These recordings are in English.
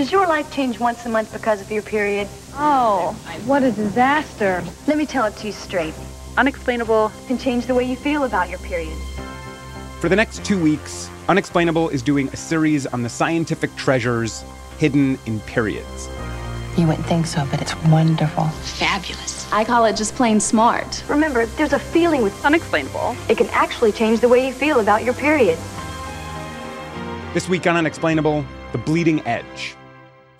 Does your life change once a month because of your period? Oh, what a disaster. Let me tell it to you straight. Unexplainable can change the way you feel about your period. For the next two weeks, Unexplainable is doing a series on the scientific treasures hidden in periods. You wouldn't think so, but it's wonderful. Fabulous. I call it just plain smart. Remember, there's a feeling with unexplainable. It can actually change the way you feel about your period. This week on Unexplainable, The Bleeding Edge.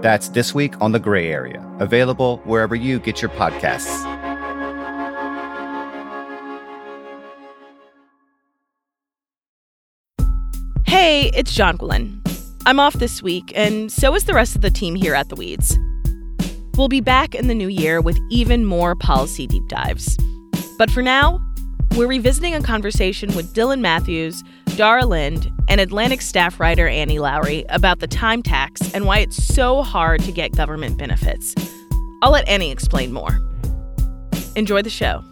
That's this week on The Gray Area, available wherever you get your podcasts. Hey, it's Jonquilyn. I'm off this week, and so is the rest of the team here at The Weeds. We'll be back in the new year with even more policy deep dives. But for now, we're revisiting a conversation with Dylan Matthews, Dara and Atlantic staff writer Annie Lowrey about the time tax and why it's so hard to get government benefits. I'll let Annie explain more. Enjoy the show.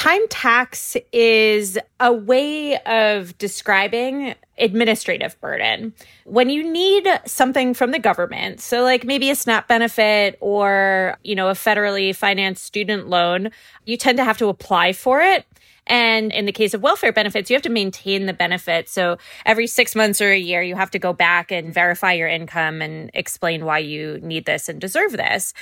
Time tax is a way of describing administrative burden. When you need something from the government, so like maybe a SNAP benefit or, you know, a federally financed student loan, you tend to have to apply for it. And in the case of welfare benefits, you have to maintain the benefit. So every six months or a year, you have to go back and verify your income and explain why you need this and deserve this.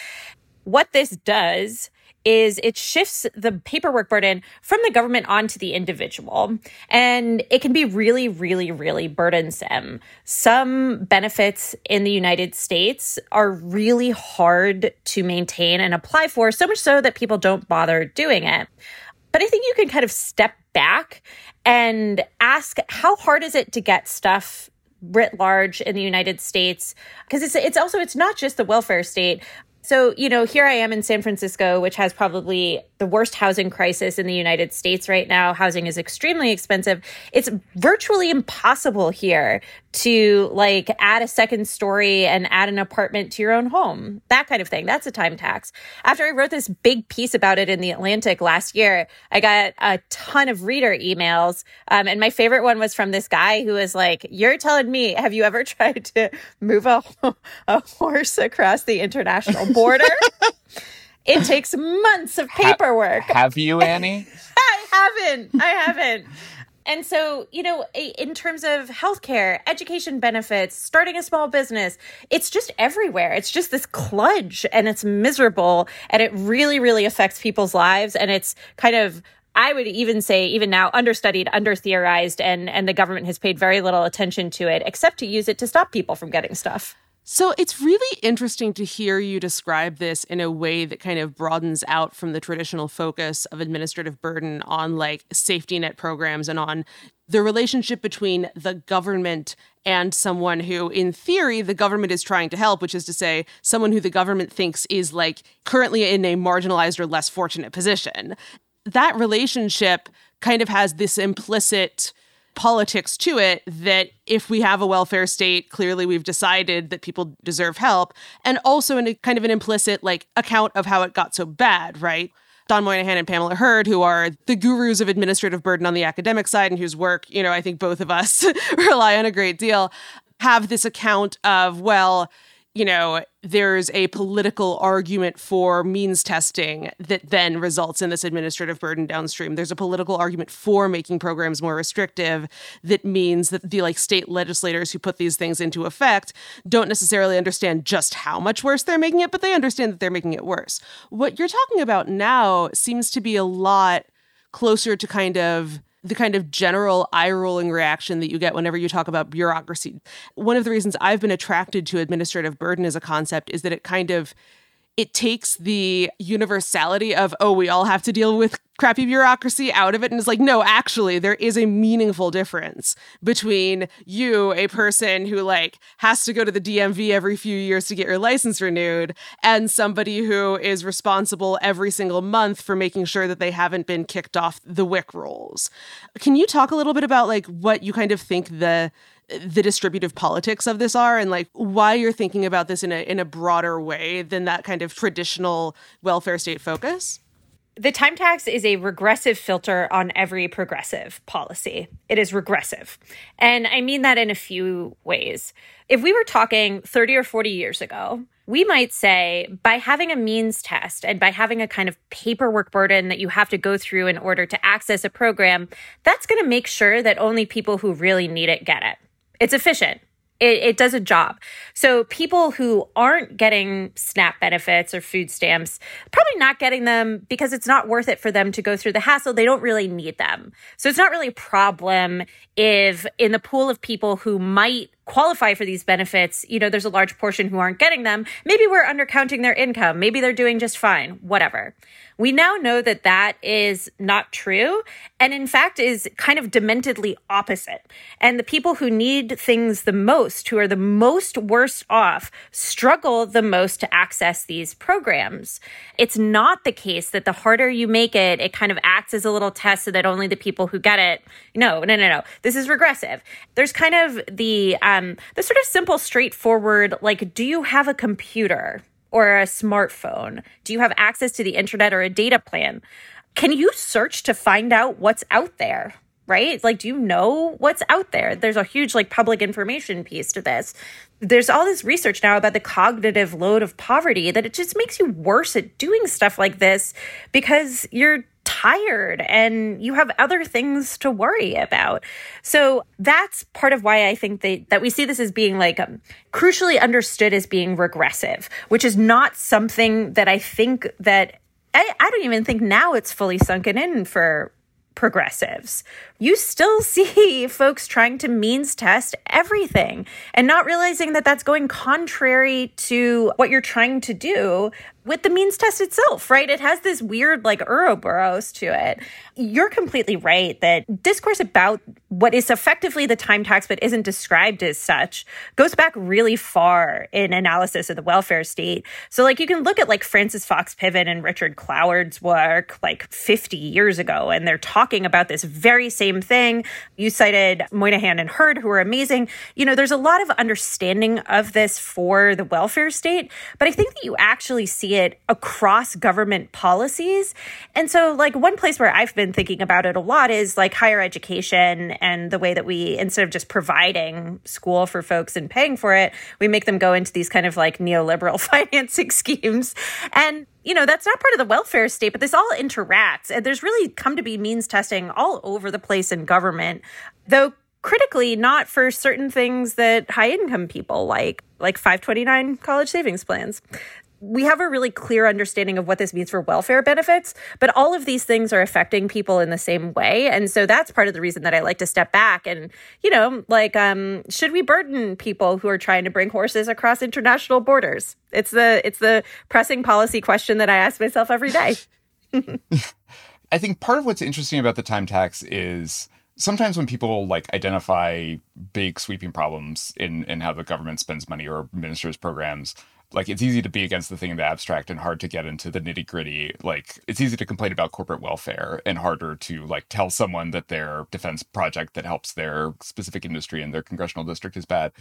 What this does is it shifts the paperwork burden from the government onto the individual. And it can be really, really, really burdensome. Some benefits in the United States are really hard to maintain and apply for, so much so that people don't bother doing it. But I think you can kind of step back and ask how hard is it to get stuff writ large in the United States because it's it's also it's not just the welfare state so, you know, here I am in San Francisco, which has probably the worst housing crisis in the United States right now. Housing is extremely expensive. It's virtually impossible here to like add a second story and add an apartment to your own home, that kind of thing. That's a time tax. After I wrote this big piece about it in the Atlantic last year, I got a ton of reader emails. Um, and my favorite one was from this guy who was like, You're telling me, have you ever tried to move a, a horse across the international border? it takes months of paperwork. Ha- have you, Annie? I haven't. I haven't. And so, you know, in terms of healthcare, education benefits, starting a small business, it's just everywhere. It's just this kludge and it's miserable and it really, really affects people's lives. And it's kind of I would even say, even now, understudied, under theorized, and and the government has paid very little attention to it, except to use it to stop people from getting stuff. So it's really interesting to hear you describe this in a way that kind of broadens out from the traditional focus of administrative burden on like safety net programs and on the relationship between the government and someone who, in theory, the government is trying to help, which is to say, someone who the government thinks is like currently in a marginalized or less fortunate position. That relationship kind of has this implicit politics to it that if we have a welfare state, clearly we've decided that people deserve help, and also in a kind of an implicit like account of how it got so bad, right? Don Moynihan and Pamela Herd, who are the gurus of administrative burden on the academic side and whose work, you know, I think both of us rely on a great deal, have this account of, well, you know, there's a political argument for means testing that then results in this administrative burden downstream. There's a political argument for making programs more restrictive that means that the like state legislators who put these things into effect don't necessarily understand just how much worse they're making it, but they understand that they're making it worse. What you're talking about now seems to be a lot closer to kind of the kind of general eye rolling reaction that you get whenever you talk about bureaucracy. One of the reasons I've been attracted to administrative burden as a concept is that it kind of it takes the universality of, oh, we all have to deal with crappy bureaucracy out of it and is like, no, actually, there is a meaningful difference between you, a person who like has to go to the DMV every few years to get your license renewed, and somebody who is responsible every single month for making sure that they haven't been kicked off the WIC rolls. Can you talk a little bit about like what you kind of think the the distributive politics of this are and like why you're thinking about this in a in a broader way than that kind of traditional welfare state focus? The time tax is a regressive filter on every progressive policy. It is regressive. And I mean that in a few ways. If we were talking 30 or 40 years ago, we might say by having a means test and by having a kind of paperwork burden that you have to go through in order to access a program, that's going to make sure that only people who really need it get it. It's efficient. It, it, does a job. So people who aren't getting SNAP benefits or food stamps, probably not getting them because it's not worth it for them to go through the hassle. They don't really need them. So it's not really a problem if in the pool of people who might qualify for these benefits, you know, there's a large portion who aren't getting them. Maybe we're undercounting their income. Maybe they're doing just fine, whatever. We now know that that is not true and in fact is kind of dementedly opposite. And the people who need things the most, who are the most worst off, struggle the most to access these programs. It's not the case that the harder you make it, it kind of acts as a little test so that only the people who get it. No, no, no, no. This is regressive. There's kind of the um the sort of simple straightforward like do you have a computer? Or a smartphone? Do you have access to the internet or a data plan? Can you search to find out what's out there? Right? Like, do you know what's out there? There's a huge, like, public information piece to this. There's all this research now about the cognitive load of poverty that it just makes you worse at doing stuff like this because you're tired and you have other things to worry about. So that's part of why I think that, that we see this as being like um, crucially understood as being regressive, which is not something that I think that I, I don't even think now it's fully sunken in for progressives. You still see folks trying to means test everything and not realizing that that's going contrary to what you're trying to do with the means test itself, right? It has this weird like Ouroboros to it. You're completely right that discourse about what is effectively the time tax but isn't described as such goes back really far in analysis of the welfare state. So like you can look at like Frances Fox Piven and Richard Cloward's work like 50 years ago and they're talking about this very same thing. You cited Moynihan and Herd who are amazing. You know, there's a lot of understanding of this for the welfare state, but I think that you actually see it across government policies. And so, like, one place where I've been thinking about it a lot is like higher education and the way that we, instead of just providing school for folks and paying for it, we make them go into these kind of like neoliberal financing schemes. And you know, that's not part of the welfare state, but this all interacts. And there's really come to be means testing all over the place in government, though critically not for certain things that high income people like, like 529 college savings plans we have a really clear understanding of what this means for welfare benefits, but all of these things are affecting people in the same way. And so that's part of the reason that I like to step back and, you know, like, um, should we burden people who are trying to bring horses across international borders? It's the it's the pressing policy question that I ask myself every day. I think part of what's interesting about the time tax is sometimes when people like identify big sweeping problems in in how the government spends money or administers programs like it's easy to be against the thing in the abstract and hard to get into the nitty gritty. Like it's easy to complain about corporate welfare and harder to like tell someone that their defense project that helps their specific industry in their congressional district is bad.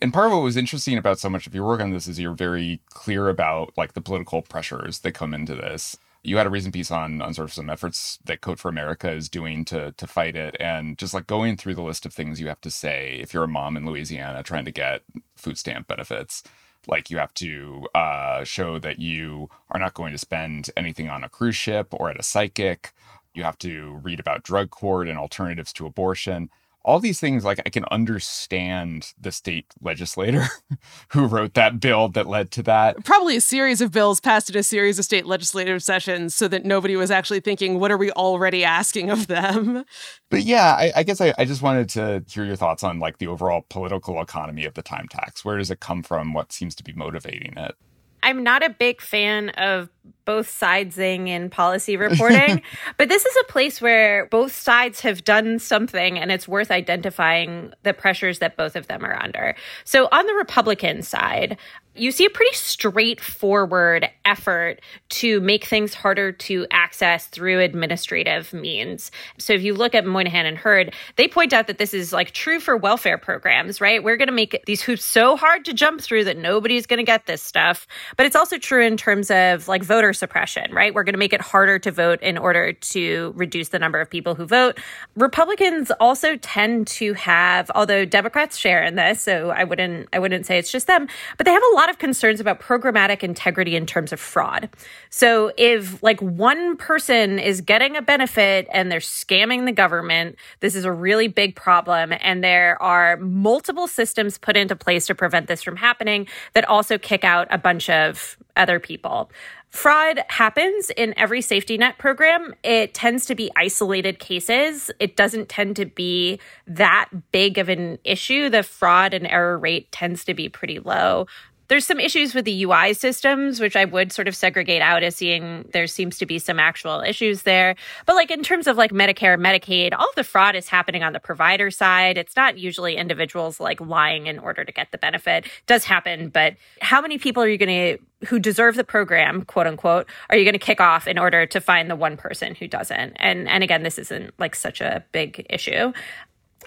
And part of what was interesting about so much of your work on this is you're very clear about like the political pressures that come into this. You had a recent piece on on sort of some efforts that Code for America is doing to to fight it, and just like going through the list of things you have to say if you're a mom in Louisiana trying to get food stamp benefits like you have to uh, show that you are not going to spend anything on a cruise ship or at a psychic. You have to read about drug court and alternatives to abortion all these things like i can understand the state legislator who wrote that bill that led to that. Probably a series of bills passed at a series of state legislative sessions so that nobody was actually thinking what are we already asking of them? But yeah i, I guess I, I just wanted to hear your thoughts on like the overall political economy of the time tax. Where does it come from? What seems to be motivating it? I'm not a big fan of both sidesing in policy reporting, but this is a place where both sides have done something and it's worth identifying the pressures that both of them are under. So on the Republican side, you see a pretty straightforward effort to make things harder to access through administrative means. So if you look at Moynihan and Herd, they point out that this is like true for welfare programs, right? We're going to make these hoops so hard to jump through that nobody's going to get this stuff. But it's also true in terms of like voter suppression, right? We're going to make it harder to vote in order to reduce the number of people who vote. Republicans also tend to have, although Democrats share in this, so I wouldn't I wouldn't say it's just them, but they have a lot of concerns about programmatic integrity in terms of fraud. So if like one person is getting a benefit and they're scamming the government, this is a really big problem and there are multiple systems put into place to prevent this from happening that also kick out a bunch of other people. Fraud happens in every safety net program. It tends to be isolated cases. It doesn't tend to be that big of an issue. The fraud and error rate tends to be pretty low. There's some issues with the UI systems, which I would sort of segregate out as seeing there seems to be some actual issues there. But like in terms of like Medicare, Medicaid, all the fraud is happening on the provider side. It's not usually individuals like lying in order to get the benefit. It does happen, but how many people are you going to who deserve the program, quote unquote, are you going to kick off in order to find the one person who doesn't? And and again, this isn't like such a big issue.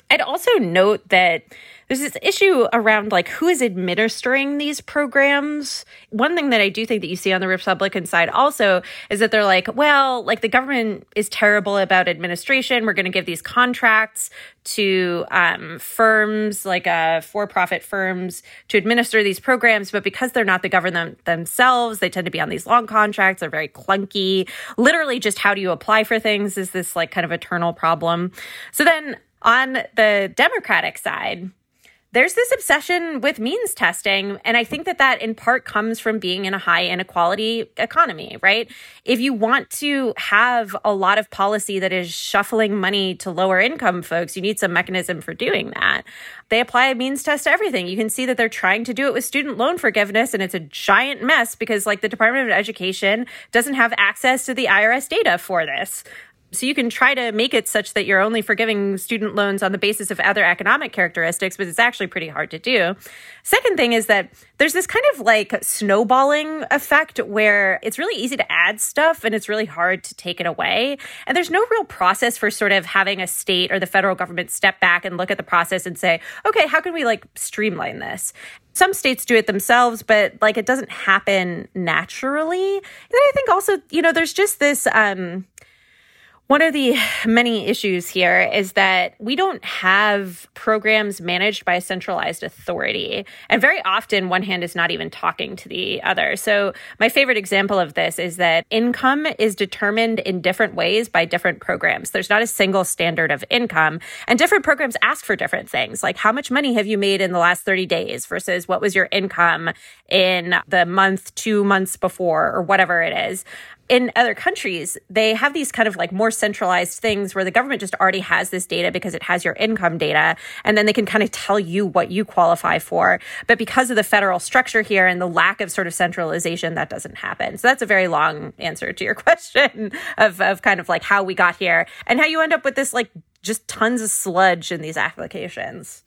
I'd also note that there's this issue around like who is administering these programs. One thing that I do think that you see on the Republican side also is that they're like, well, like the government is terrible about administration. We're going to give these contracts to um, firms, like uh, for profit firms, to administer these programs. But because they're not the government themselves, they tend to be on these long contracts. They're very clunky. Literally, just how do you apply for things is this like kind of eternal problem. So then on the Democratic side, there's this obsession with means testing. And I think that that in part comes from being in a high inequality economy, right? If you want to have a lot of policy that is shuffling money to lower income folks, you need some mechanism for doing that. They apply a means test to everything. You can see that they're trying to do it with student loan forgiveness, and it's a giant mess because, like, the Department of Education doesn't have access to the IRS data for this. So you can try to make it such that you're only forgiving student loans on the basis of other economic characteristics, but it's actually pretty hard to do. Second thing is that there's this kind of like snowballing effect where it's really easy to add stuff and it's really hard to take it away. And there's no real process for sort of having a state or the federal government step back and look at the process and say, okay, how can we like streamline this? some states do it themselves, but like it doesn't happen naturally. And I think also, you know, there's just this um one of the many issues here is that we don't have programs managed by a centralized authority. And very often, one hand is not even talking to the other. So, my favorite example of this is that income is determined in different ways by different programs. There's not a single standard of income, and different programs ask for different things, like how much money have you made in the last 30 days versus what was your income in the month, two months before, or whatever it is in other countries, they have these kind of like more centralized things where the government just already has this data because it has your income data. And then they can kind of tell you what you qualify for. But because of the federal structure here and the lack of sort of centralization, that doesn't happen. So that's a very long answer to your question of, of kind of like how we got here and how you end up with this like just tons of sludge in these applications.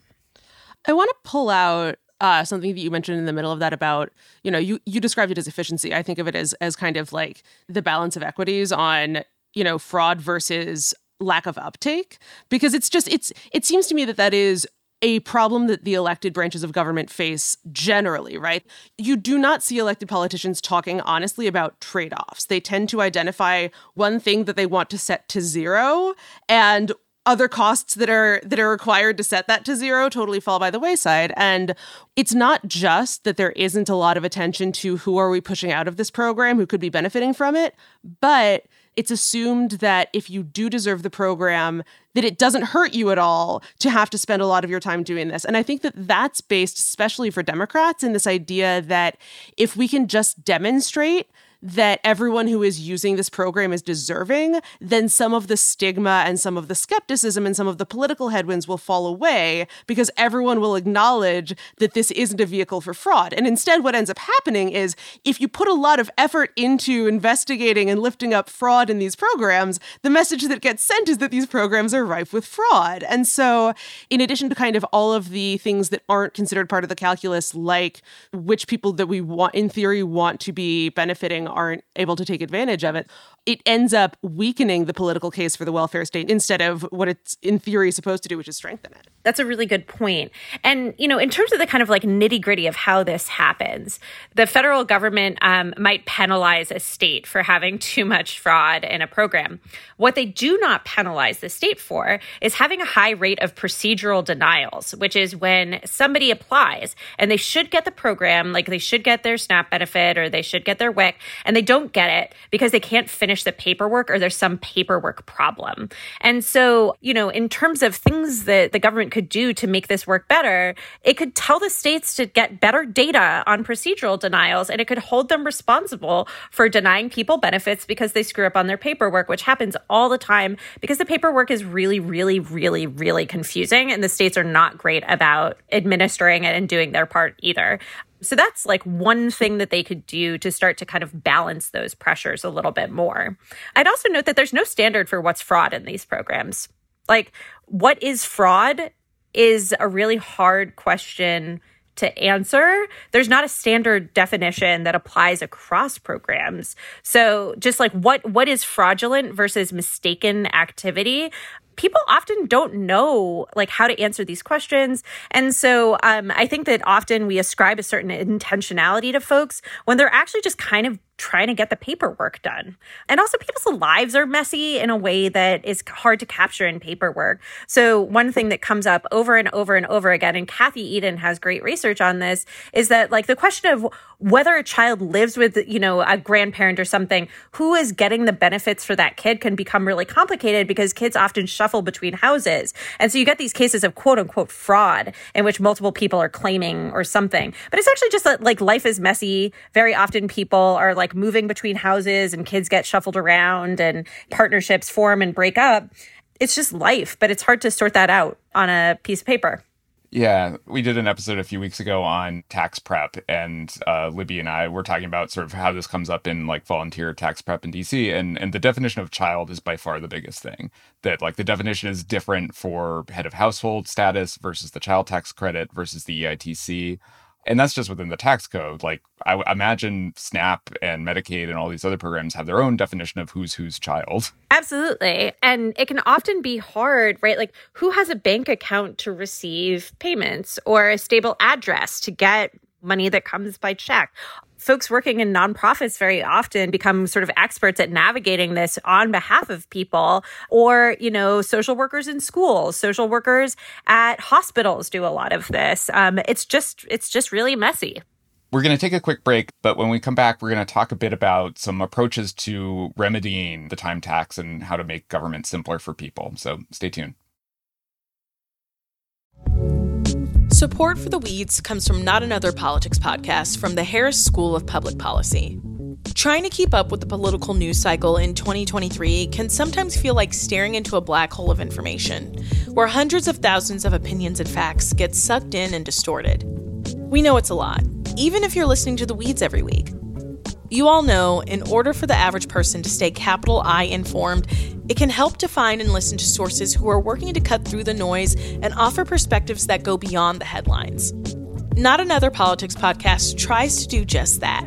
I want to pull out uh, something that you mentioned in the middle of that about you know you you described it as efficiency. I think of it as as kind of like the balance of equities on you know fraud versus lack of uptake because it's just it's it seems to me that that is a problem that the elected branches of government face generally, right? You do not see elected politicians talking honestly about trade offs. They tend to identify one thing that they want to set to zero and other costs that are that are required to set that to zero totally fall by the wayside. And it's not just that there isn't a lot of attention to who are we pushing out of this program who could be benefiting from it but it's assumed that if you do deserve the program that it doesn't hurt you at all to have to spend a lot of your time doing this. And i think that that's based especially for democrats in this idea that if we can just demonstrate that everyone who is using this program is deserving, then some of the stigma and some of the skepticism and some of the political headwinds will fall away because everyone will acknowledge that this isn't a vehicle for fraud. And instead, what ends up happening is if you put a lot of effort into investigating and lifting up fraud in these programs, the message that gets sent is that these programs are rife with fraud. And so, in addition to kind of all of the things that aren't considered part of the calculus, like which people that we want, in theory, want to be benefiting aren't able to take advantage of it, it ends up weakening the political case for the welfare state instead of what it's in theory supposed to do, which is strengthen it. That's a really good point. And, you know, in terms of the kind of like nitty gritty of how this happens, the federal government um, might penalize a state for having too much fraud in a program. What they do not penalize the state for is having a high rate of procedural denials, which is when somebody applies and they should get the program, like they should get their SNAP benefit or they should get their WIC, and they don't get it because they can't finish finish the paperwork or there's some paperwork problem. And so, you know, in terms of things that the government could do to make this work better, it could tell the states to get better data on procedural denials and it could hold them responsible for denying people benefits because they screw up on their paperwork, which happens all the time because the paperwork is really, really, really, really confusing and the states are not great about administering it and doing their part either. So that's like one thing that they could do to start to kind of balance those pressures a little bit more. I'd also note that there's no standard for what's fraud in these programs. Like, what is fraud is a really hard question to answer. There's not a standard definition that applies across programs. So just like what what is fraudulent versus mistaken activity? People often don't know like how to answer these questions and so um, i think that often we ascribe a certain intentionality to folks when they're actually just kind of trying to get the paperwork done. And also, people's lives are messy in a way that is hard to capture in paperwork. So, one thing that comes up over and over and over again, and Kathy Edin has great research on this, is that like the question of whether a child lives with, you know, a grandparent or something, who is getting the benefits for that kid can become really complicated because kids often shuffle between houses. And so you get these cases of quote unquote fraud in which multiple people are claiming or something. But it's actually just that like life is messy. Very often people are like, like moving between houses and kids get shuffled around and partnerships form and break up. It's just life, but it's hard to sort that out on a piece of paper. Yeah, we did an episode a few weeks ago on tax prep, and uh, Libby and I were talking about sort of how this comes up in like volunteer tax prep in DC, and and the definition of child is by far the biggest thing. That like the definition is different for head of household status versus the child tax credit versus the EITC and that's just within the tax code like i w- imagine snap and medicaid and all these other programs have their own definition of who's whose child. Absolutely. And it can often be hard right? Like who has a bank account to receive payments or a stable address to get money that comes by check folks working in nonprofits very often become sort of experts at navigating this on behalf of people or you know social workers in schools social workers at hospitals do a lot of this um, it's just it's just really messy we're going to take a quick break, but when we come back, we're going to talk a bit about some approaches to remedying the time tax and how to make government simpler for people. So stay tuned. Support for the Weeds comes from Not Another Politics podcast from the Harris School of Public Policy. Trying to keep up with the political news cycle in 2023 can sometimes feel like staring into a black hole of information, where hundreds of thousands of opinions and facts get sucked in and distorted. We know it's a lot, even if you're listening to The Weeds every week. You all know, in order for the average person to stay capital I informed, it can help to find and listen to sources who are working to cut through the noise and offer perspectives that go beyond the headlines. Not Another Politics podcast tries to do just that.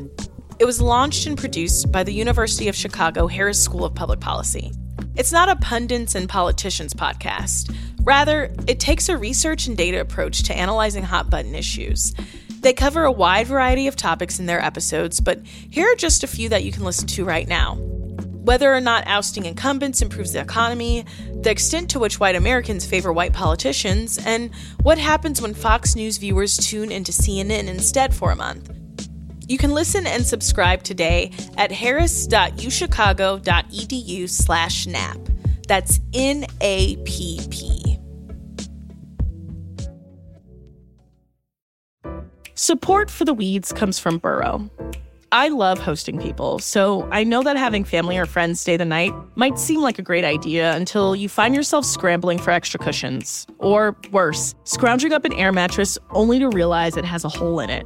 It was launched and produced by the University of Chicago Harris School of Public Policy. It's not a pundits and politicians podcast. Rather, it takes a research and data approach to analyzing hot button issues. They cover a wide variety of topics in their episodes, but here are just a few that you can listen to right now whether or not ousting incumbents improves the economy, the extent to which white Americans favor white politicians, and what happens when Fox News viewers tune into CNN instead for a month. You can listen and subscribe today at harris.uchicago.edu slash NAP. That's N-A-P-P. Support for the weeds comes from Burrow. I love hosting people, so I know that having family or friends stay the night might seem like a great idea until you find yourself scrambling for extra cushions. Or worse, scrounging up an air mattress only to realize it has a hole in it.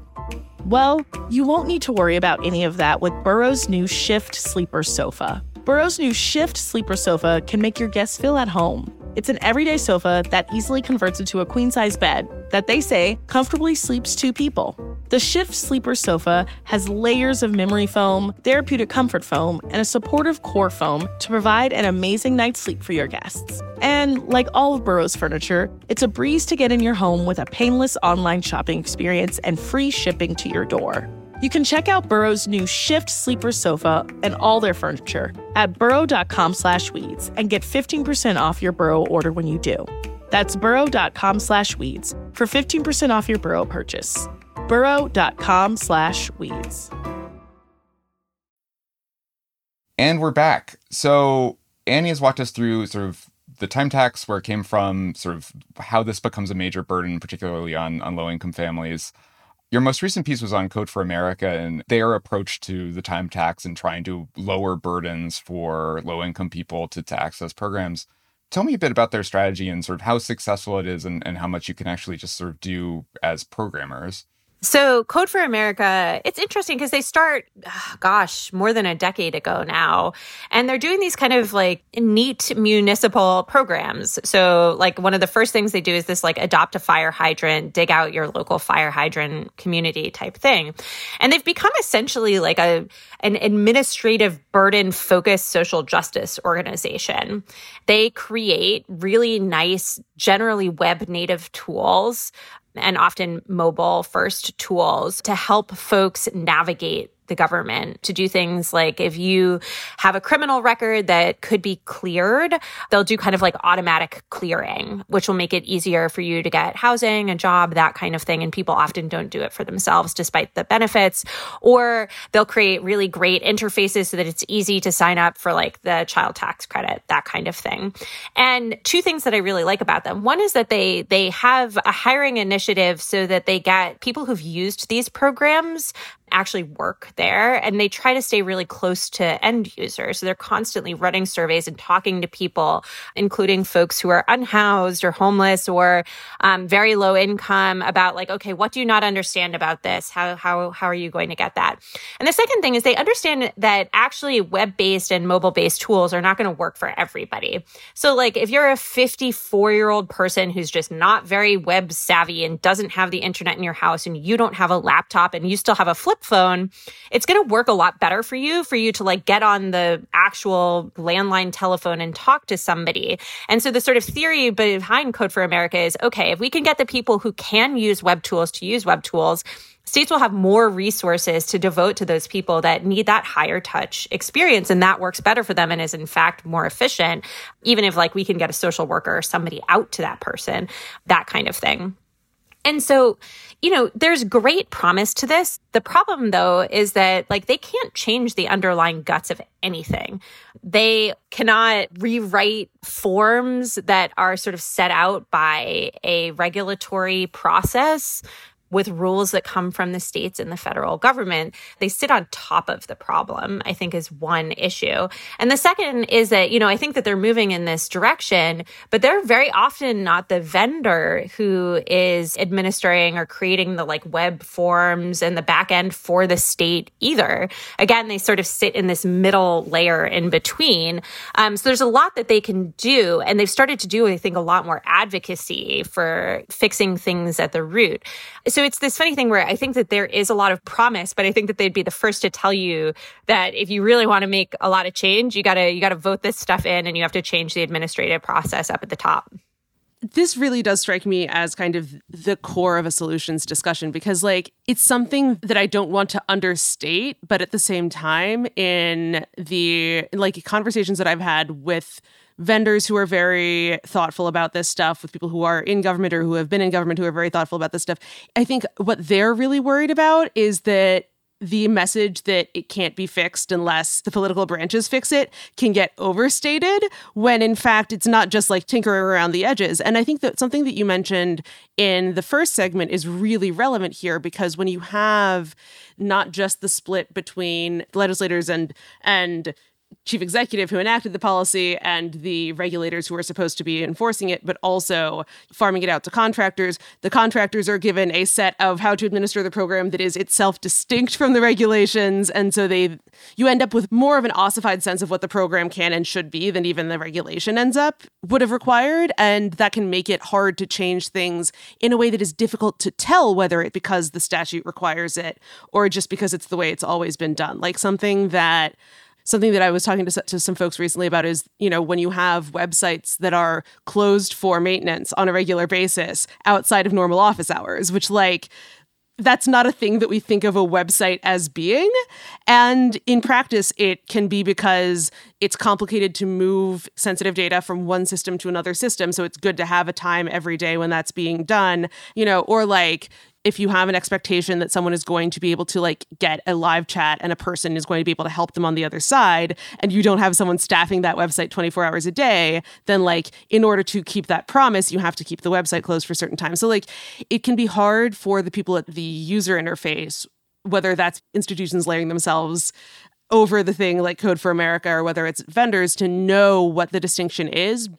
Well, you won't need to worry about any of that with Burrow's new Shift Sleeper Sofa. Burrow's new Shift Sleeper Sofa can make your guests feel at home. It's an everyday sofa that easily converts into a queen size bed that they say comfortably sleeps two people. The Shift Sleeper Sofa has layers of memory foam, therapeutic comfort foam, and a supportive core foam to provide an amazing night's sleep for your guests. And like all of Burrow's furniture, it's a breeze to get in your home with a painless online shopping experience and free shipping to your door. You can check out Burrow's new Shift Sleeper Sofa and all their furniture at burrow.com slash weeds and get 15% off your Burrow order when you do. That's burrow.com slash weeds for 15% off your Burrow purchase. burrow.com slash weeds. And we're back. So Annie has walked us through sort of the time tax, where it came from, sort of how this becomes a major burden, particularly on, on low income families. Your most recent piece was on Code for America and their approach to the time tax and trying to lower burdens for low income people to, to access programs. Tell me a bit about their strategy and sort of how successful it is and, and how much you can actually just sort of do as programmers. So, Code for America, it's interesting because they start, ah, gosh, more than a decade ago now. And they're doing these kind of like neat municipal programs. So, like, one of the first things they do is this like adopt a fire hydrant, dig out your local fire hydrant community type thing. And they've become essentially like a, an administrative burden focused social justice organization. They create really nice, generally web native tools and often mobile first tools to help folks navigate the government to do things like if you have a criminal record that could be cleared, they'll do kind of like automatic clearing, which will make it easier for you to get housing, a job, that kind of thing. And people often don't do it for themselves despite the benefits. Or they'll create really great interfaces so that it's easy to sign up for like the child tax credit, that kind of thing. And two things that I really like about them. One is that they they have a hiring initiative so that they get people who've used these programs actually work there and they try to stay really close to end users. So they're constantly running surveys and talking to people, including folks who are unhoused or homeless or um, very low income about like, okay, what do you not understand about this? How, how, how are you going to get that? And the second thing is they understand that actually web based and mobile based tools are not going to work for everybody. So like if you're a 54 year old person who's just not very web savvy and doesn't have the internet in your house and you don't have a laptop and you still have a flip flip phone, it's going to work a lot better for you for you to like get on the actual landline telephone and talk to somebody. And so the sort of theory behind Code for America is okay, if we can get the people who can use web tools to use web tools, states will have more resources to devote to those people that need that higher touch experience and that works better for them and is in fact more efficient even if like we can get a social worker or somebody out to that person that kind of thing and so, you know, there's great promise to this. The problem though is that like they can't change the underlying guts of anything. They cannot rewrite forms that are sort of set out by a regulatory process with rules that come from the states and the federal government. They sit on top of the problem, I think is one issue. And the second is that, you know, I think that they're moving in this direction, but they're very often not the vendor who is administering or creating the like web forms and the back end for the state either. Again, they sort of sit in this middle layer in between. Um, so there's a lot that they can do. And they've started to do, I think, a lot more advocacy for fixing things at the root. So so it's this funny thing where I think that there is a lot of promise, but I think that they'd be the first to tell you that if you really want to make a lot of change, you gotta you gotta vote this stuff in and you have to change the administrative process up at the top. This really does strike me as kind of the core of a solutions discussion because like it's something that I don't want to understate but at the same time in the like conversations that I've had with vendors who are very thoughtful about this stuff, with people who are in government or who have been in government who are very thoughtful about this stuff. I think what they're really worried about is that the message that it can't be fixed unless the political branches fix it can get overstated when in fact it's not just like tinkering around the edges. And I think that something that you mentioned in the first segment is really relevant here because when you have not just the split between legislators and and chief executive who enacted the policy and the regulators who are supposed to be enforcing it, but also farming it out to contractors. The contractors are given a set of how to administer the program that is itself distinct from the regulations. And so they you end up with more of an ossified sense of what the program can and should be than even the regulation ends up would have required. And that can make it hard to change things in a way that is difficult to tell whether it because the statute requires it or just because it's the way it's always been done. Like something that something that I was talking to, to some folks recently about is, you know, when you have websites that are closed for maintenance on a regular basis outside of normal office hours, which like that's not a thing that we think of a website as being. And in practice, it can be because it's complicated to move sensitive data from one system to another system. So it's good to have a time every day when that's being done, you know, or like if you have an expectation that someone is going to be able to like get a live chat and a person is going to be able to help them on the other side and you don't have someone staffing that website 24 hours a day then like in order to keep that promise you have to keep the website closed for certain time so like it can be hard for the people at the user interface whether that's institutions layering themselves over the thing like code for america or whether it's vendors to know what the distinction is.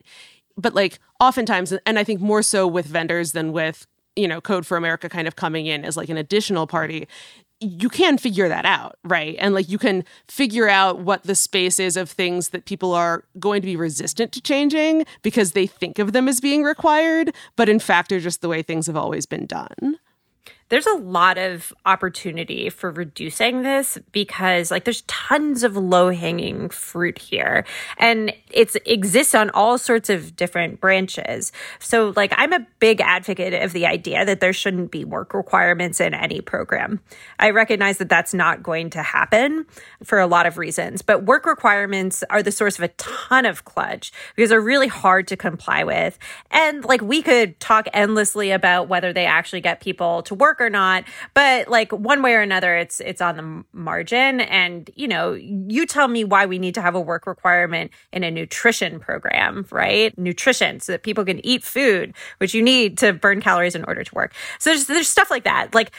But like oftentimes and i think more so with vendors than with you know, Code for America kind of coming in as like an additional party, you can figure that out, right? And like you can figure out what the space is of things that people are going to be resistant to changing because they think of them as being required, but in fact are just the way things have always been done there's a lot of opportunity for reducing this because like there's tons of low hanging fruit here and it exists on all sorts of different branches. So like I'm a big advocate of the idea that there shouldn't be work requirements in any program. I recognize that that's not going to happen for a lot of reasons, but work requirements are the source of a ton of kludge because they're really hard to comply with. And like we could talk endlessly about whether they actually get people to work or not. But like one way or another, it's it's on the margin. And you know, you tell me why we need to have a work requirement in a nutrition program, right? Nutrition, so that people can eat food, which you need to burn calories in order to work. So there's there's stuff like that, like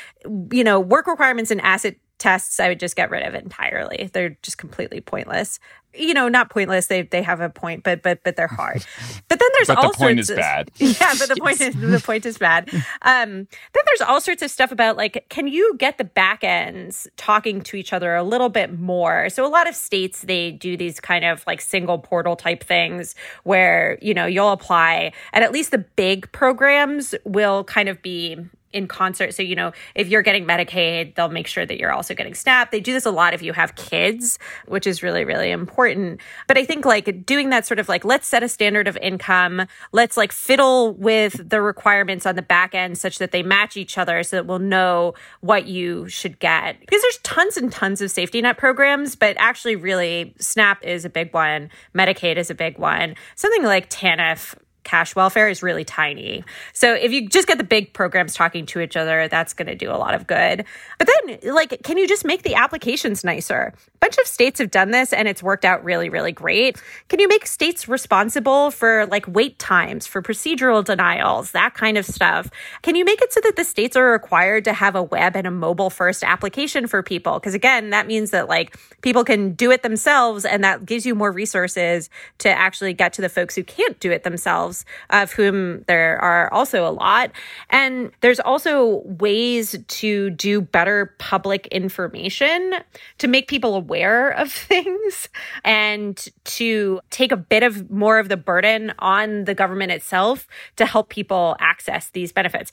you know, work requirements and asset tests I would just get rid of entirely. They're just completely pointless. You know, not pointless. They they have a point, but but but they're hard. But then there's but all the point sorts is of, bad. Yeah, but the point is the point is bad. Um, then there's all sorts of stuff about like, can you get the back ends talking to each other a little bit more? So a lot of states they do these kind of like single portal type things where you know you'll apply, and at least the big programs will kind of be in concert. So, you know, if you're getting Medicaid, they'll make sure that you're also getting SNAP. They do this a lot if you have kids, which is really, really important. But I think like doing that sort of like, let's set a standard of income. Let's like fiddle with the requirements on the back end such that they match each other so that we'll know what you should get. Because there's tons and tons of safety net programs, but actually, really, SNAP is a big one. Medicaid is a big one. Something like TANF cash welfare is really tiny. So if you just get the big programs talking to each other, that's going to do a lot of good. But then, like, can you just make the applications nicer? A bunch of states have done this and it's worked out really, really great. Can you make states responsible for like wait times, for procedural denials, that kind of stuff? Can you make it so that the states are required to have a web and a mobile first application for people? Because again, that means that like people can do it themselves and that gives you more resources to actually get to the folks who can't do it themselves of whom there are also a lot. And there's also ways to do better public information to make people aware of things and to take a bit of more of the burden on the government itself to help people access these benefits.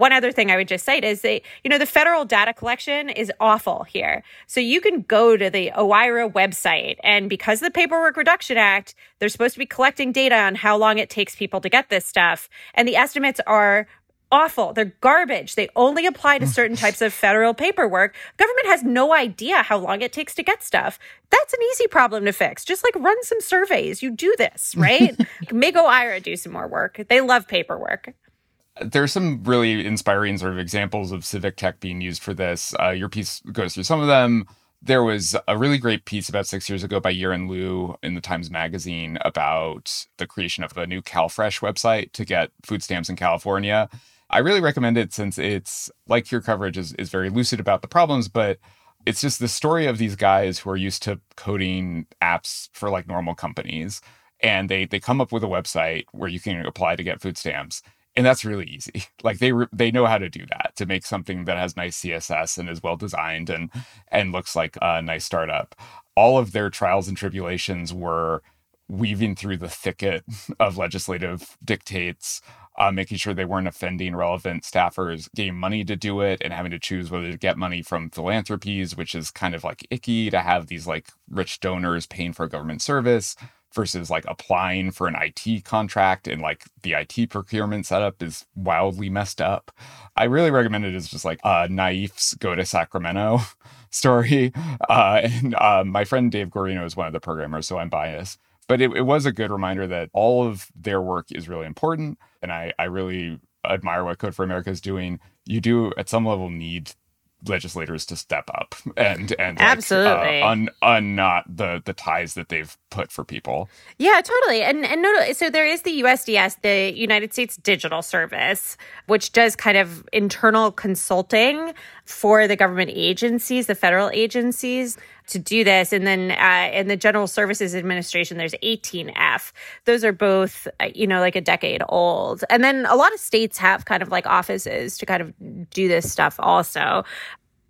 One other thing I would just cite is that, you know, the federal data collection is awful here. So you can go to the OIRA website, and because of the Paperwork Reduction Act, they're supposed to be collecting data on how long it takes people to get this stuff. And the estimates are awful. They're garbage. They only apply to mm. certain types of federal paperwork. Government has no idea how long it takes to get stuff. That's an easy problem to fix. Just like run some surveys. You do this, right? Make OIRA do some more work. They love paperwork there's some really inspiring sort of examples of civic tech being used for this. Uh, your piece goes through some of them. There was a really great piece about six years ago by Yiren Liu in the Times Magazine about the creation of a new CalFresh website to get food stamps in California. I really recommend it since it's like your coverage is, is very lucid about the problems, but it's just the story of these guys who are used to coding apps for like normal companies. And they they come up with a website where you can apply to get food stamps and that's really easy. Like they re- they know how to do that to make something that has nice css and is well designed and and looks like a nice startup. All of their trials and tribulations were weaving through the thicket of legislative dictates uh, making sure they weren't offending relevant staffers, getting money to do it, and having to choose whether to get money from philanthropies, which is kind of like icky to have these like rich donors paying for government service, versus like applying for an IT contract and like the IT procurement setup is wildly messed up. I really recommend it as just like a Naif's go to Sacramento story. Uh, and uh, my friend Dave Gorino is one of the programmers, so I'm biased. But it, it was a good reminder that all of their work is really important. And I, I really admire what Code for America is doing. You do at some level need legislators to step up and and like, absolutely uh, un, unknot the the ties that they've put for people. Yeah, totally. And and no, so there is the USDS, the United States Digital Service, which does kind of internal consulting for the government agencies, the federal agencies to do this. And then uh, in the General Services Administration, there's 18F. Those are both, uh, you know, like a decade old. And then a lot of states have kind of like offices to kind of do this stuff also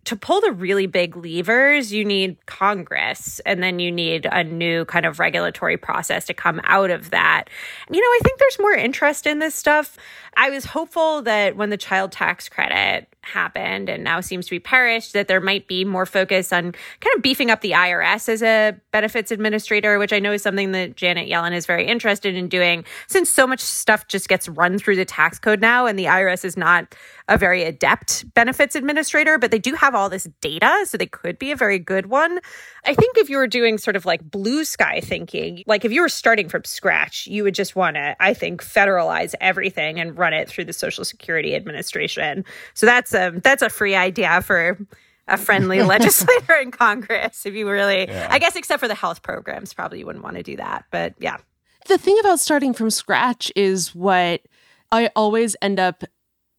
to pull the really big levers, you need Congress and then you need a new kind of regulatory process to come out of that. You know, I think there's more interest in this stuff. I was hopeful that when the child tax credit happened and now seems to be perished, that there might be more focus on kind of beefing up the IRS as a benefits administrator, which I know is something that Janet Yellen is very interested in doing since so much stuff just gets run through the tax code now and the IRS is not a very adept benefits administrator, but they do have all this data, so they could be a very good one. I think if you were doing sort of like blue sky thinking, like if you were starting from scratch, you would just want to, I think, federalize everything and run it through the Social Security Administration. So that's a that's a free idea for a friendly legislator in Congress. If you really, yeah. I guess, except for the health programs, probably you wouldn't want to do that. But yeah. The thing about starting from scratch is what I always end up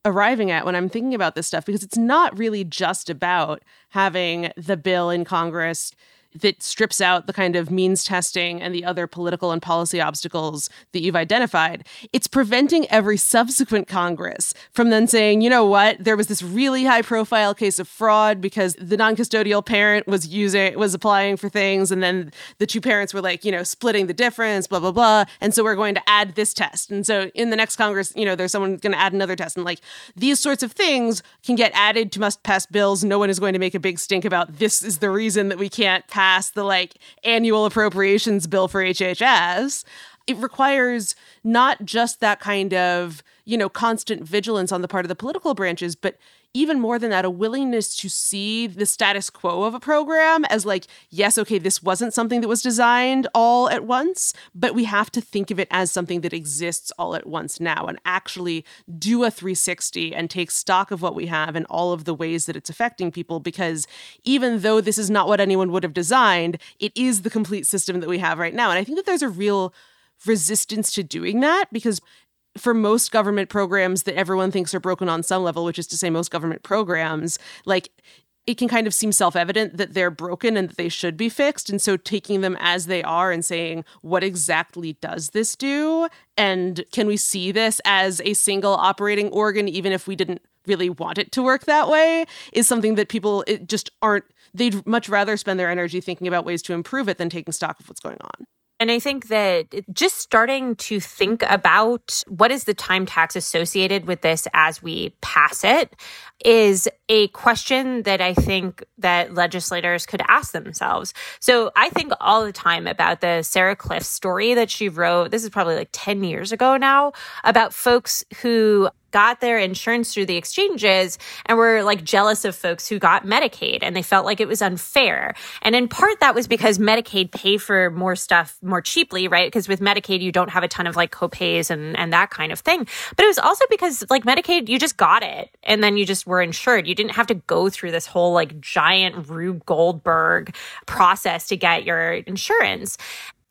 arriving at when I'm thinking about this stuff because it's not really just about having the bill in Congress that strips out the kind of means testing and the other political and policy obstacles that you've identified. It's preventing every subsequent Congress from then saying, you know what, there was this really high profile case of fraud because the non custodial parent was using, was applying for things, and then the two parents were like, you know, splitting the difference, blah, blah, blah. And so we're going to add this test. And so in the next Congress, you know, there's someone going to add another test. And like these sorts of things can get added to must pass bills. No one is going to make a big stink about this is the reason that we can't pass pass the like annual appropriations bill for HHS, it requires not just that kind of, you know, constant vigilance on the part of the political branches, but even more than that, a willingness to see the status quo of a program as like, yes, okay, this wasn't something that was designed all at once, but we have to think of it as something that exists all at once now and actually do a 360 and take stock of what we have and all of the ways that it's affecting people. Because even though this is not what anyone would have designed, it is the complete system that we have right now. And I think that there's a real resistance to doing that because for most government programs that everyone thinks are broken on some level, which is to say most government programs, like it can kind of seem self-evident that they're broken and that they should be fixed. And so taking them as they are and saying what exactly does this do? And can we see this as a single operating organ even if we didn't really want it to work that way? is something that people just aren't they'd much rather spend their energy thinking about ways to improve it than taking stock of what's going on and I think that just starting to think about what is the time tax associated with this as we pass it is a question that I think that legislators could ask themselves. So I think all the time about the Sarah Kliff story that she wrote. This is probably like 10 years ago now about folks who got their insurance through the exchanges and were like jealous of folks who got Medicaid and they felt like it was unfair. And in part that was because Medicaid pay for more stuff more cheaply, right? Because with Medicaid you don't have a ton of like copays and and that kind of thing. But it was also because like Medicaid you just got it and then you just were insured. You didn't have to go through this whole like giant Rube Goldberg process to get your insurance.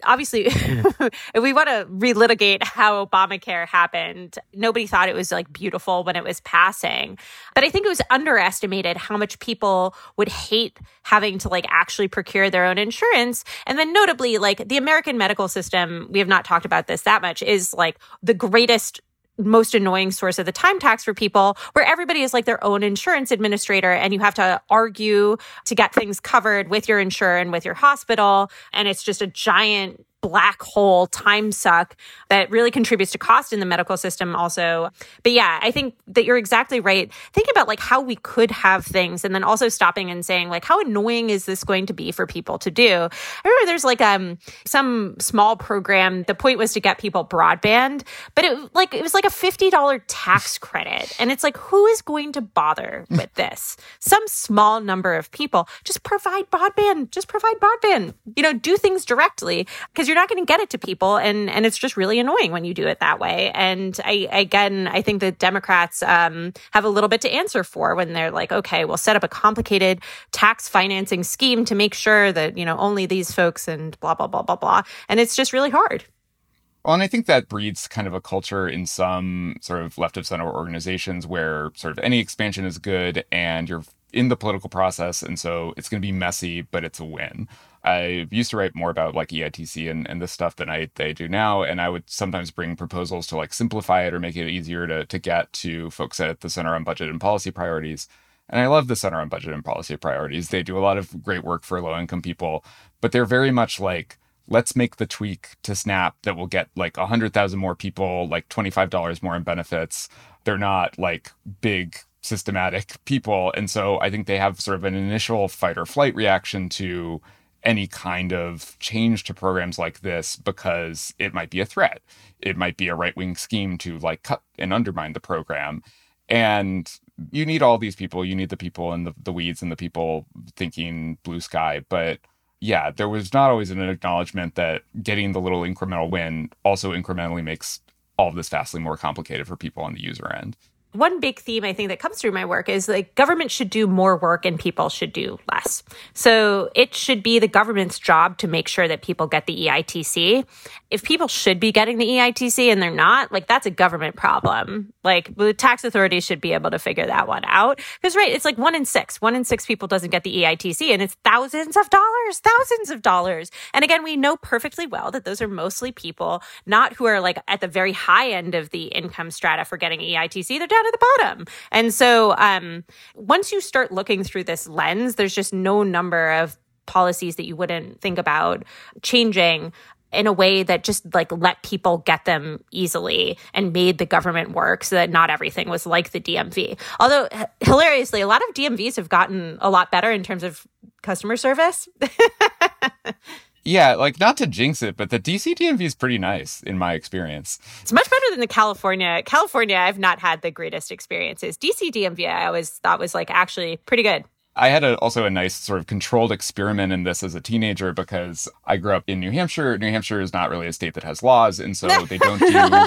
Obviously mm. if we want to relitigate how obamacare happened nobody thought it was like beautiful when it was passing. But i think it was underestimated how much people would hate having to like actually procure their own insurance. And then notably like the american medical system we have not talked about this that much is like the greatest most annoying source of the time tax for people where everybody is like their own insurance administrator and you have to argue to get things covered with your insurer and with your hospital. And it's just a giant black hole time suck that really contributes to cost in the medical system also. But yeah i think that you're exactly right. Think about like how we could have things and then also stopping and saying like how annoying is this going to be for people to do? I remember there's like um some small program the point was to get people broadband but it like it was like a $50 tax credit. And it's like who is going to bother with this? Some small number of people. Just provide broadband. Just provide broadband. You know do things directly because you're not going to get it to people and and it's just really annoying when you do it that way and i again i think the democrats um, have a little bit to answer for when they're like okay we'll set up a complicated tax financing scheme to make sure that you know only these folks and blah blah blah blah blah and it's just really hard well, and I think that breeds kind of a culture in some sort of left of center organizations where sort of any expansion is good and you're in the political process. And so it's going to be messy, but it's a win. I used to write more about like EITC and, and this stuff than I, they do now. And I would sometimes bring proposals to like simplify it or make it easier to, to get to folks at the Center on Budget and Policy Priorities. And I love the Center on Budget and Policy Priorities. They do a lot of great work for low income people, but they're very much like, let's make the tweak to Snap that will get like 100,000 more people, like $25 more in benefits. They're not like big systematic people. And so I think they have sort of an initial fight or flight reaction to any kind of change to programs like this because it might be a threat. It might be a right wing scheme to like cut and undermine the program. And you need all these people. You need the people in the, the weeds and the people thinking blue sky. But yeah, there was not always an acknowledgement that getting the little incremental win also incrementally makes all of this vastly more complicated for people on the user end one big theme I think that comes through my work is like government should do more work and people should do less. So it should be the government's job to make sure that people get the EITC. If people should be getting the EITC and they're not, like that's a government problem. Like the tax authorities should be able to figure that one out. Because right, it's like one in six. One in six people doesn't get the EITC and it's thousands of dollars, thousands of dollars. And again, we know perfectly well that those are mostly people not who are like at the very high end of the income strata for getting EITC. They're down at the bottom. And so um, once you start looking through this lens, there's just no number of policies that you wouldn't think about changing in a way that just like let people get them easily and made the government work so that not everything was like the DMV. Although hilariously, a lot of DMVs have gotten a lot better in terms of customer service. Yeah, like not to jinx it, but the DC DMV is pretty nice in my experience. It's much better than the California. California, I've not had the greatest experiences. DC DMV, I always thought was like actually pretty good. I had a, also a nice sort of controlled experiment in this as a teenager because I grew up in New Hampshire. New Hampshire is not really a state that has laws, and so they don't do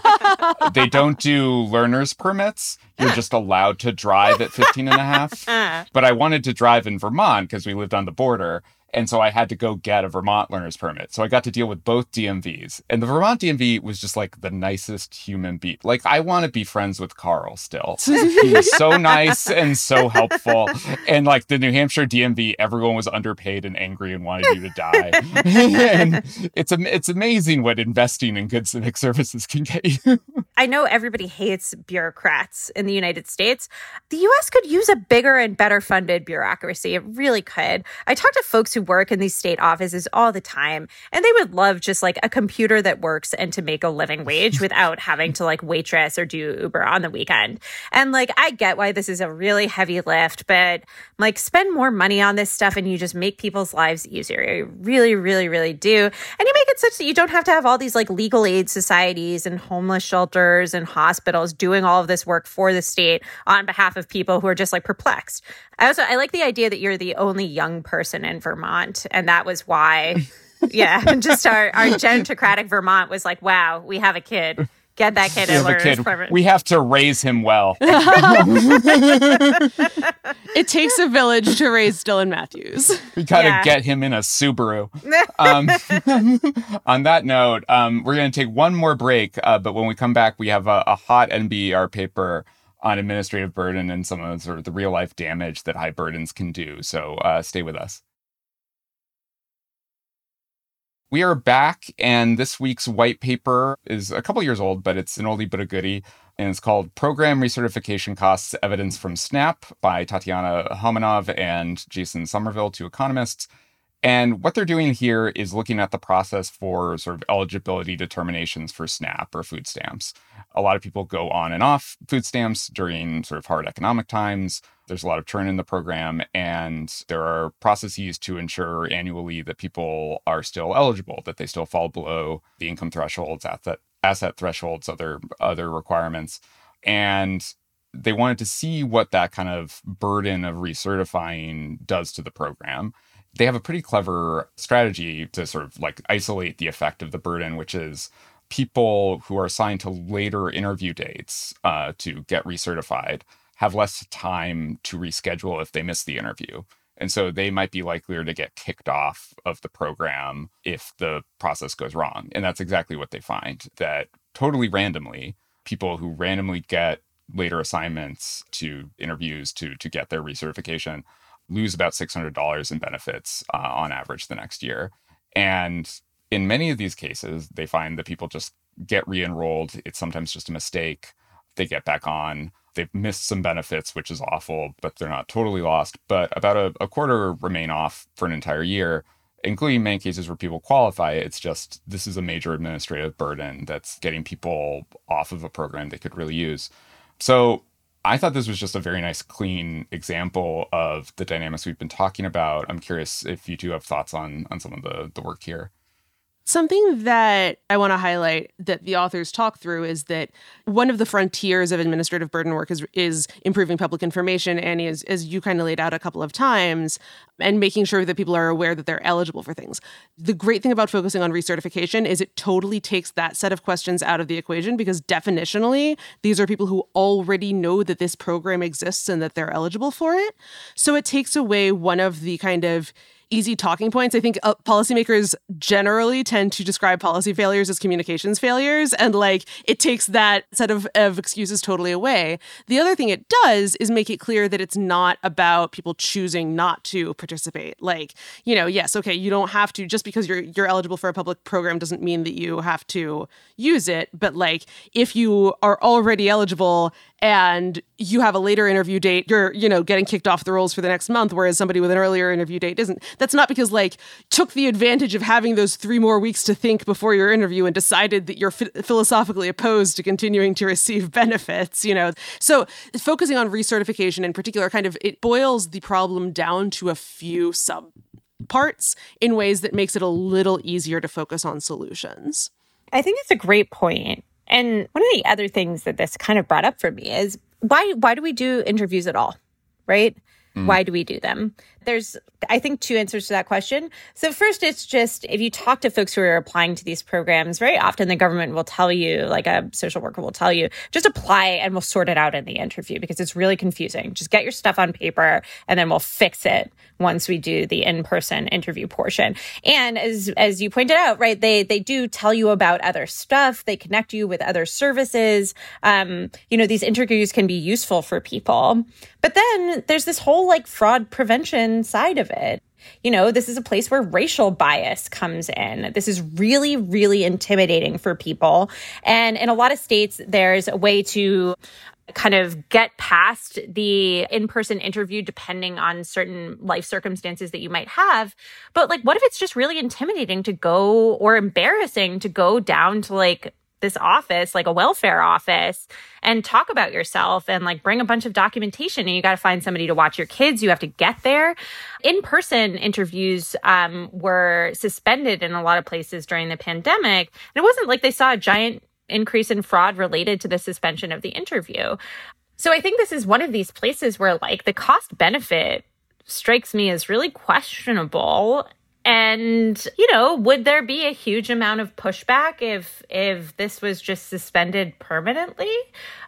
they don't do learners permits. You're just allowed to drive at 15 and a half. Uh. But I wanted to drive in Vermont because we lived on the border. And so I had to go get a Vermont learner's permit. So I got to deal with both DMVs. And the Vermont DMV was just like the nicest human being. Like, I want to be friends with Carl still. he was so nice and so helpful. And like the New Hampshire DMV, everyone was underpaid and angry and wanted you to die. and it's, it's amazing what investing in good civic services can get you. I know everybody hates bureaucrats in the United States. The US could use a bigger and better funded bureaucracy. It really could. I talked to folks who work in these state offices all the time and they would love just like a computer that works and to make a living wage without having to like waitress or do Uber on the weekend. And like, I get why this is a really heavy lift, but like, spend more money on this stuff and you just make people's lives easier. You really, really, really do. And you make it such that you don't have to have all these like legal aid societies and homeless shelters and hospitals doing all of this work for the state on behalf of people who are just like perplexed. I also I like the idea that you're the only young person in Vermont, and that was why. yeah, just our our gentocratic Vermont was like, wow, we have a kid. Get that kid We have a kid. We have to raise him well. it takes a village to raise Dylan Matthews. We got to yeah. get him in a Subaru. Um, on that note, um, we're going to take one more break. Uh, but when we come back, we have a, a hot NBER paper on administrative burden and some of the, sort of the real life damage that high burdens can do. So uh, stay with us. We are back, and this week's white paper is a couple years old, but it's an oldie but a goodie. And it's called Program Recertification Costs Evidence from SNAP by Tatiana Homonoff and Jason Somerville, two economists. And what they're doing here is looking at the process for sort of eligibility determinations for SNAP or food stamps. A lot of people go on and off food stamps during sort of hard economic times. There's a lot of churn in the program, and there are processes to ensure annually that people are still eligible, that they still fall below the income thresholds, asset asset thresholds, other other requirements, and they wanted to see what that kind of burden of recertifying does to the program. They have a pretty clever strategy to sort of like isolate the effect of the burden, which is people who are assigned to later interview dates uh, to get recertified have less time to reschedule if they miss the interview. And so they might be likelier to get kicked off of the program if the process goes wrong. And that's exactly what they find that totally randomly, people who randomly get later assignments to interviews to to get their recertification lose about $600 in benefits uh, on average the next year. And in many of these cases, they find that people just get re-enrolled. It's sometimes just a mistake. They get back on they've missed some benefits, which is awful, but they're not totally lost. But about a, a quarter remain off for an entire year, including many cases where people qualify. It's just this is a major administrative burden that's getting people off of a program they could really use. So I thought this was just a very nice, clean example of the dynamics we've been talking about. I'm curious if you two have thoughts on on some of the the work here. Something that I want to highlight that the authors talk through is that one of the frontiers of administrative burden work is is improving public information, and as as you kind of laid out a couple of times, and making sure that people are aware that they're eligible for things. The great thing about focusing on recertification is it totally takes that set of questions out of the equation because definitionally, these are people who already know that this program exists and that they're eligible for it. So it takes away one of the kind of easy talking points. I think uh, policymakers generally tend to describe policy failures as communications failures, and like it takes that set of, of excuses totally away. The other thing it does is make it clear that it's not about people choosing not to participate. Like, you know, yes, okay, you don't have to just because you're you're eligible for a public program doesn't mean that you have to use it, but like if you are already eligible and you have a later interview date, you're, you know, getting kicked off the rolls for the next month, whereas somebody with an earlier interview date isn't. That's not because, like, took the advantage of having those three more weeks to think before your interview and decided that you're philosophically opposed to continuing to receive benefits, you know. So focusing on recertification in particular kind of it boils the problem down to a few sub parts in ways that makes it a little easier to focus on solutions. I think it's a great point. And one of the other things that this kind of brought up for me is why why do we do interviews at all? Right? Mm. Why do we do them? There's, I think, two answers to that question. So, first, it's just if you talk to folks who are applying to these programs, very often the government will tell you, like a social worker will tell you, just apply and we'll sort it out in the interview because it's really confusing. Just get your stuff on paper and then we'll fix it once we do the in-person interview portion. And as as you pointed out, right, they they do tell you about other stuff. They connect you with other services. Um, you know, these interviews can be useful for people. But then there's this whole like fraud prevention side of it. You know, this is a place where racial bias comes in. This is really, really intimidating for people. And in a lot of states, there's a way to kind of get past the in-person interview depending on certain life circumstances that you might have but like what if it's just really intimidating to go or embarrassing to go down to like this office like a welfare office and talk about yourself and like bring a bunch of documentation and you got to find somebody to watch your kids you have to get there in-person interviews um, were suspended in a lot of places during the pandemic and it wasn't like they saw a giant increase in fraud related to the suspension of the interview. So I think this is one of these places where like the cost benefit strikes me as really questionable and, you know, would there be a huge amount of pushback if if this was just suspended permanently?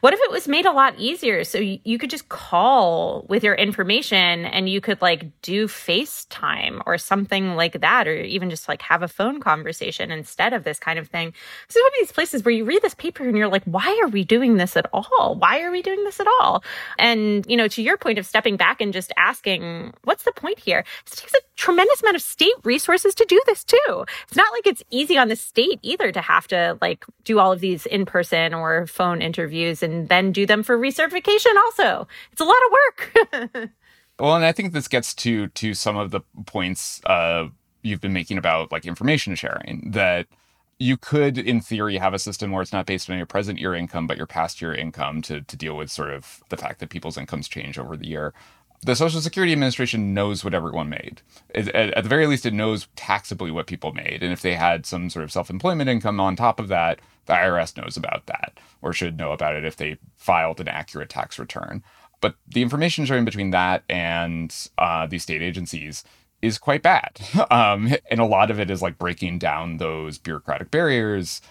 What if it was made a lot easier so you, you could just call with your information and you could like do FaceTime or something like that or even just like have a phone conversation instead of this kind of thing. So one of these places where you read this paper and you're like, why are we doing this at all? Why are we doing this at all? And, you know, to your point of stepping back and just asking, what's the point here? It takes a tremendous amount of state resources to do this too. It's not like it's easy on the state either to have to like do all of these in person or phone interviews and then do them for recertification also. It's a lot of work. well, and I think this gets to to some of the points uh, you've been making about like information sharing that you could in theory have a system where it's not based on your present year income but your past year income to to deal with sort of the fact that people's incomes change over the year the Social Security Administration knows what everyone made. At, at, the very least, it knows taxably what people made. And if they had some sort of self employment income on top of that, the IRS knows about that or should know about it if they filed an accurate tax return. But the information sharing between that and uh, these state agencies is quite bad. Um, and a lot of it is like breaking down those bureaucratic barriers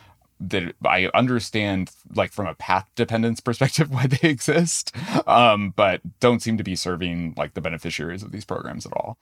that I understand, like from a path dependence perspective, why they exist, um, but don't seem to be serving like the beneficiaries of these programs at all.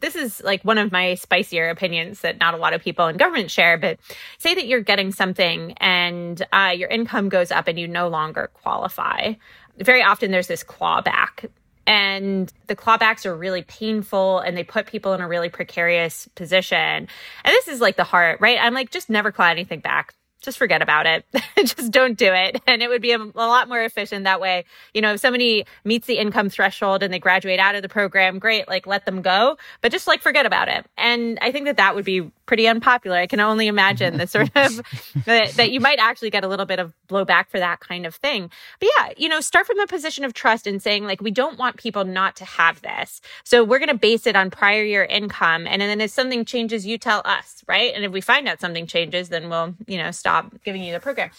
This is like one of my spicier opinions that not a lot of people in government share. But say that you're getting something and uh, your income goes up and you no longer qualify. Very often there's this clawback and the clawbacks are really painful and they put people in a really precarious position. And this is like the heart, right? I'm like, just never claw anything back just forget about it. just don't do it. And it would be a, a, lot more efficient that way. You know, if somebody meets the income threshold and they graduate out of the program, great, like let them go, but just like forget about it. And I think that that would be pretty unpopular. I can only imagine the sort of that, that you might actually get a little bit of blowback for that kind of thing. But yeah, you know, start from a position of trust and saying like, we don't want people not to have this. So we're going to base it on prior year income. And then if something changes, you tell us, right? And if we find out something changes, then we'll, you know, stop giving you the program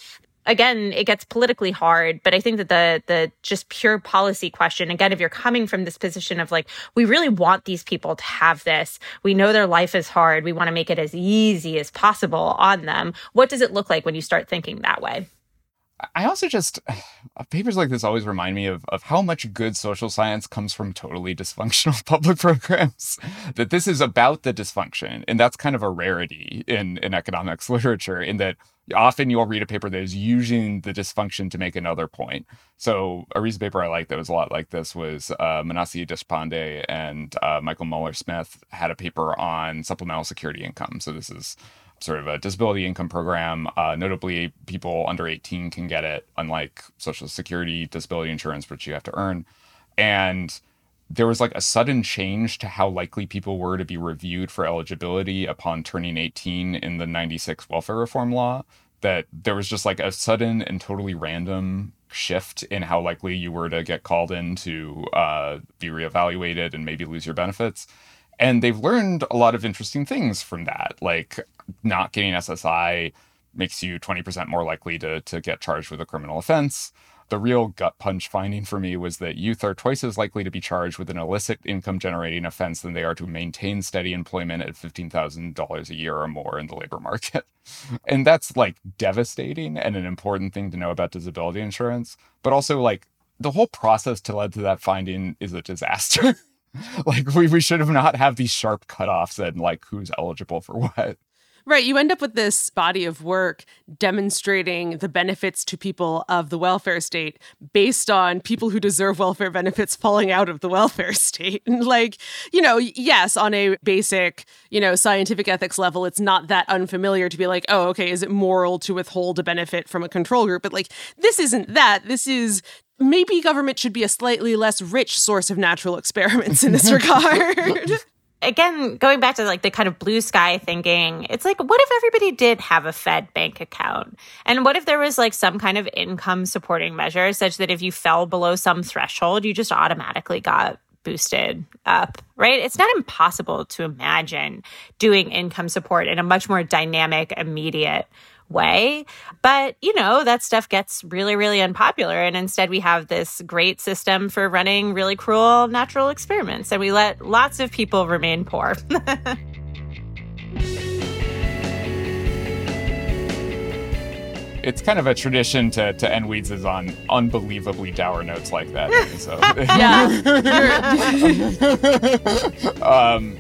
again it gets politically hard but i think that the the just pure policy question again if you're coming from this position of like we really want these people to have this. We know their life is hard. We want to make it as easy as possible on them. What does it look like when you start thinking that way I also just papers like this always remind me of, of how much good social science comes from totally dysfunctional public programs. that this is about the dysfunction, and that's kind of a rarity in in economics literature. In that often you'll read a paper that is using the dysfunction to make another point. So a recent paper I liked that was a lot like this was uh, Manasi Deshpande and uh, Michael Mueller Smith had a paper on supplemental security income. So this is sort of a disability income program. Uh, notably, people under 18 can get it, unlike Social Security disability insurance, which you have to earn. And there was like a sudden change to how likely people were to be reviewed for eligibility upon turning 18 in the 96 welfare reform law that there was just like a sudden and totally random shift in how likely you were to get called in to uh, be reevaluated and maybe lose your benefits and they've learned a lot of interesting things from that like not getting ssi makes you 20% more likely to, to get charged with a criminal offense the real gut punch finding for me was that youth are twice as likely to be charged with an illicit income generating offense than they are to maintain steady employment at $15,000 a year or more in the labor market. and that's like devastating and an important thing to know about disability insurance. But also, like, the whole process to lead to that finding is a disaster. like, we, we should have not have these sharp cutoffs and like who's eligible for what. Right. You end up with this body of work demonstrating the benefits to people of the welfare state based on people who deserve welfare benefits falling out of the welfare state. And, like, you know, yes, on a basic, you know, scientific ethics level, it's not that unfamiliar to be like, oh, okay, is it moral to withhold a benefit from a control group? But, like, this isn't that. This is maybe government should be a slightly less rich source of natural experiments in this regard. Again, going back to like the kind of blue sky thinking, it's like, what if everybody did have a Fed bank account? And what if there was like some kind of income supporting measure such that if you fell below some threshold, you just automatically got boosted up, right? It's not impossible to imagine doing income support in a much more dynamic, immediate way. But, you know, that stuff gets really, really unpopular. And instead, we have this great system for running really cruel natural experiments. And we let lots of people remain poor. it's kind of a tradition to, to end weeds is on unbelievably dour notes like that. So yeah. um,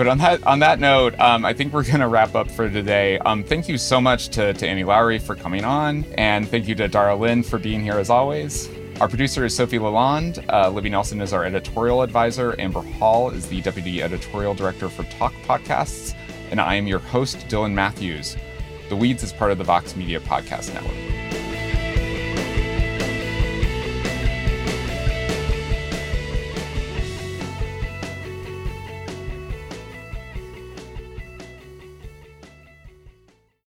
but on that on that note, um, I think we're gonna wrap up for today. Um, thank you so much to, to Annie Lowrey for coming on, and thank you to Dara Lind for being here as always. Our producer is Sofi LaLonde. Uh, Libby Nelson is our editorial advisor. Amber Hall is the deputy editorial director for Talk Podcasts, and I am your host, Dylan Matthews. The Weeds is part of the Vox Media Podcast Network.